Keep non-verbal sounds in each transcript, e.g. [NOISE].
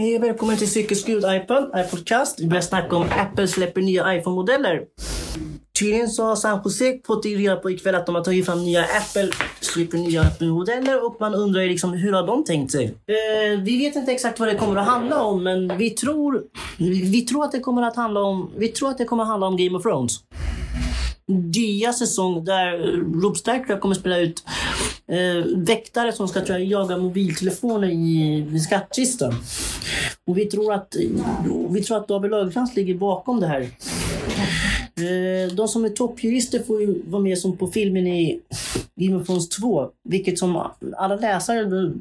Hej och välkommen till Cykelskrud iPhone, iPodcast. Vi börjar snacka om Apple släpper nya iPhone-modeller. Tydligen så har San Jose fått reda på ikväll att de har tagit fram nya Apple, släpper nya Apple-modeller och man undrar ju liksom hur har de tänkt sig? Eh, vi vet inte exakt vad det kommer att handla om men vi tror, vi tror att det kommer att handla om, vi tror att det kommer att handla om Game of Thrones nya säsong där Rob Stark kommer spela ut eh, väktare som ska tror jag, jaga mobiltelefoner i, i skattkistan. Och vi tror att, vi tror att David Lagercrantz ligger bakom det här. Eh, de som är toppjurister får ju vara med som på filmen i Game of Thrones 2. Vilket som alla läsare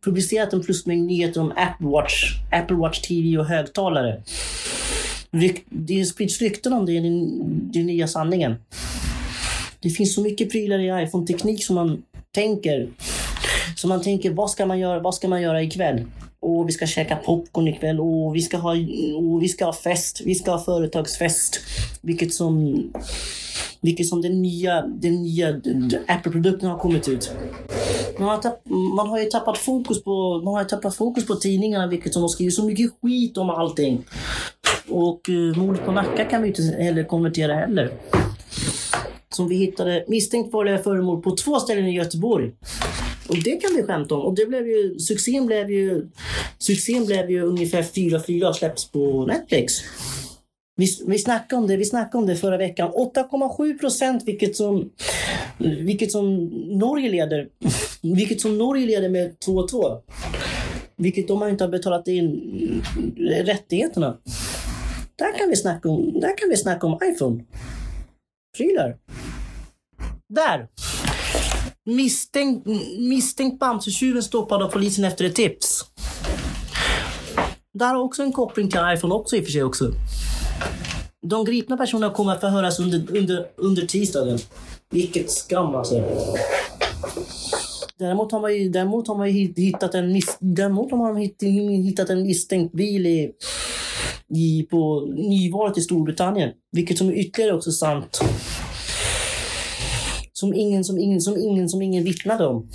publicerat en plusmängd nyheter om Apple Watch, Apple Watch TV och högtalare. Det sprids rykten om det är den, den nya sanningen. Det finns så mycket prylar i iPhone-teknik som man tänker. Så man tänker, vad ska man göra, vad ska man göra ikväll? Och vi ska käka popcorn ikväll och vi ska ha, och vi ska ha fest. Vi ska ha företagsfest. Vilket som, vilket som den nya, den nya Apple-produkten har kommit ut. Man har, tapp, man har ju tappat fokus på, man har tappat fokus på tidningarna, vilket som de skriver så mycket skit om allting. Och uh, mordet på Nacka kan vi inte heller konvertera heller. Som vi hittade misstänkt farliga föremål på två ställen i Göteborg. Och det kan vi skämta om. Och det blev ju, succén blev ju, succén blev ju ungefär 4-4 och släpps på Netflix. Vi, vi snackade om det, vi snackade om det förra veckan. 8,7 procent, vilket som, vilket som Norge leder. [LAUGHS] Vilket som Norge leder med 2-2. Vilket de har inte har betalat in rättigheterna. Där kan vi snacka om, där kan vi snacka om iPhone. Prylar. Där! Misstänkt, misstänkt Bamsetjuven stoppad av polisen efter ett tips. Där har också en koppling till iPhone också i och för sig också. De gripna personerna kommer att förhöras under, under, under tisdagen. Vilket skam alltså. Däremot har man ju, däremot har man hittat en, däremot har man hittat en misstänkt bil i i, på nyvalet i Storbritannien. Vilket som är ytterligare också sant. Som ingen, som ingen, som ingen, som ingen vittnade om.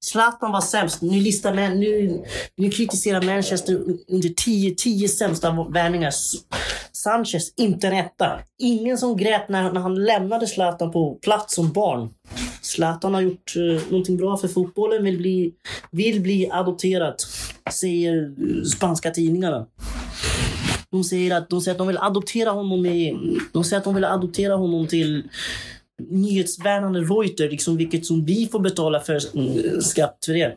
Zlatan var sämst. Nu, listar man, nu, nu kritiserar Manchester under 10, 10 sämsta värvningar. Sanchez, inte en etta. Ingen som grät när, när han lämnade Zlatan på plats som barn. Zlatan har gjort uh, någonting bra för fotbollen, vill bli, vill bli adopterad, säger eh, spanska tidningarna. De säger att de, säger att de vill adoptera honom med, De säger att de vill adoptera honom till nyhetsvärnande Reuters, liksom vilket som vi får betala för mm, skatt för det.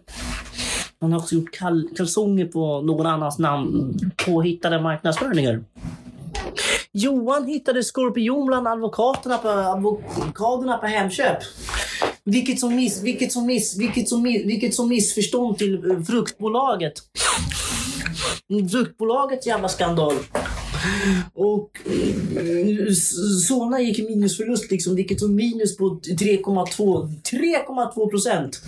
Han har också gjort kal kalsonger på någon annans namn, påhittade marknadsföringar. Johan hittade skorpion bland advokaterna på, advokaterna på Hemköp. Vilket som, miss, vilket, som miss, vilket, som, vilket som missförstånd till eh, fruktbolaget. Fruktbolaget jävla skandal. Och eh, Solna gick minusförlust, liksom, vilket var minus på 3,2 3,2 procent.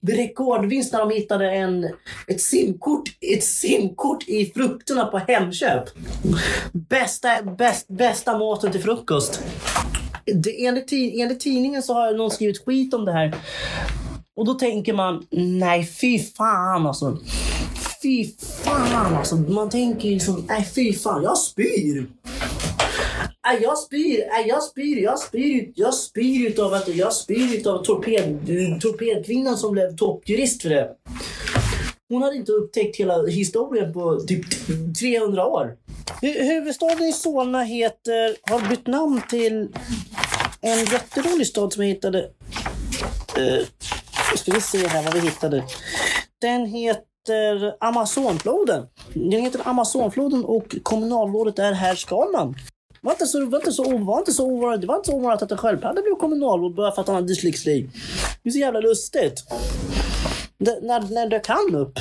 Rekordvinst när de hittade en, ett simkort ett simkort i frukterna på Hemköp. Bästa, bäst, bästa maten till frukost. Det, enligt, enligt tidningen så har någon skrivit skit om det här. Och då tänker man, nej fy fan alltså fy fan alltså. Man tänker liksom, nej fy fan, jag spyr. Äh, jag spyr, äh, jag spyr, jag spyr, jag spyr utav att jag spyr utav torped, torpedkvinnan som blev toppjurist för det. Hon hade inte upptäckt hela historien på typ 300 år. Huvudstaden i Solna heter, har bytt namn till en jätterolig stad som jag hittade. Uh, ska vi se här vad vi hittade. Den heter heter Amazonfloden. Den heter Amazonfloden och kommunalrådet är herr Skalman. Var inte så, var inte så, var inte så ovanligt, det var inte så ovanligt att en sköldpadda blev kommunalråd bara för att han hade dyslexi. Det är så jävla lustigt. Det, när, när dök han upp?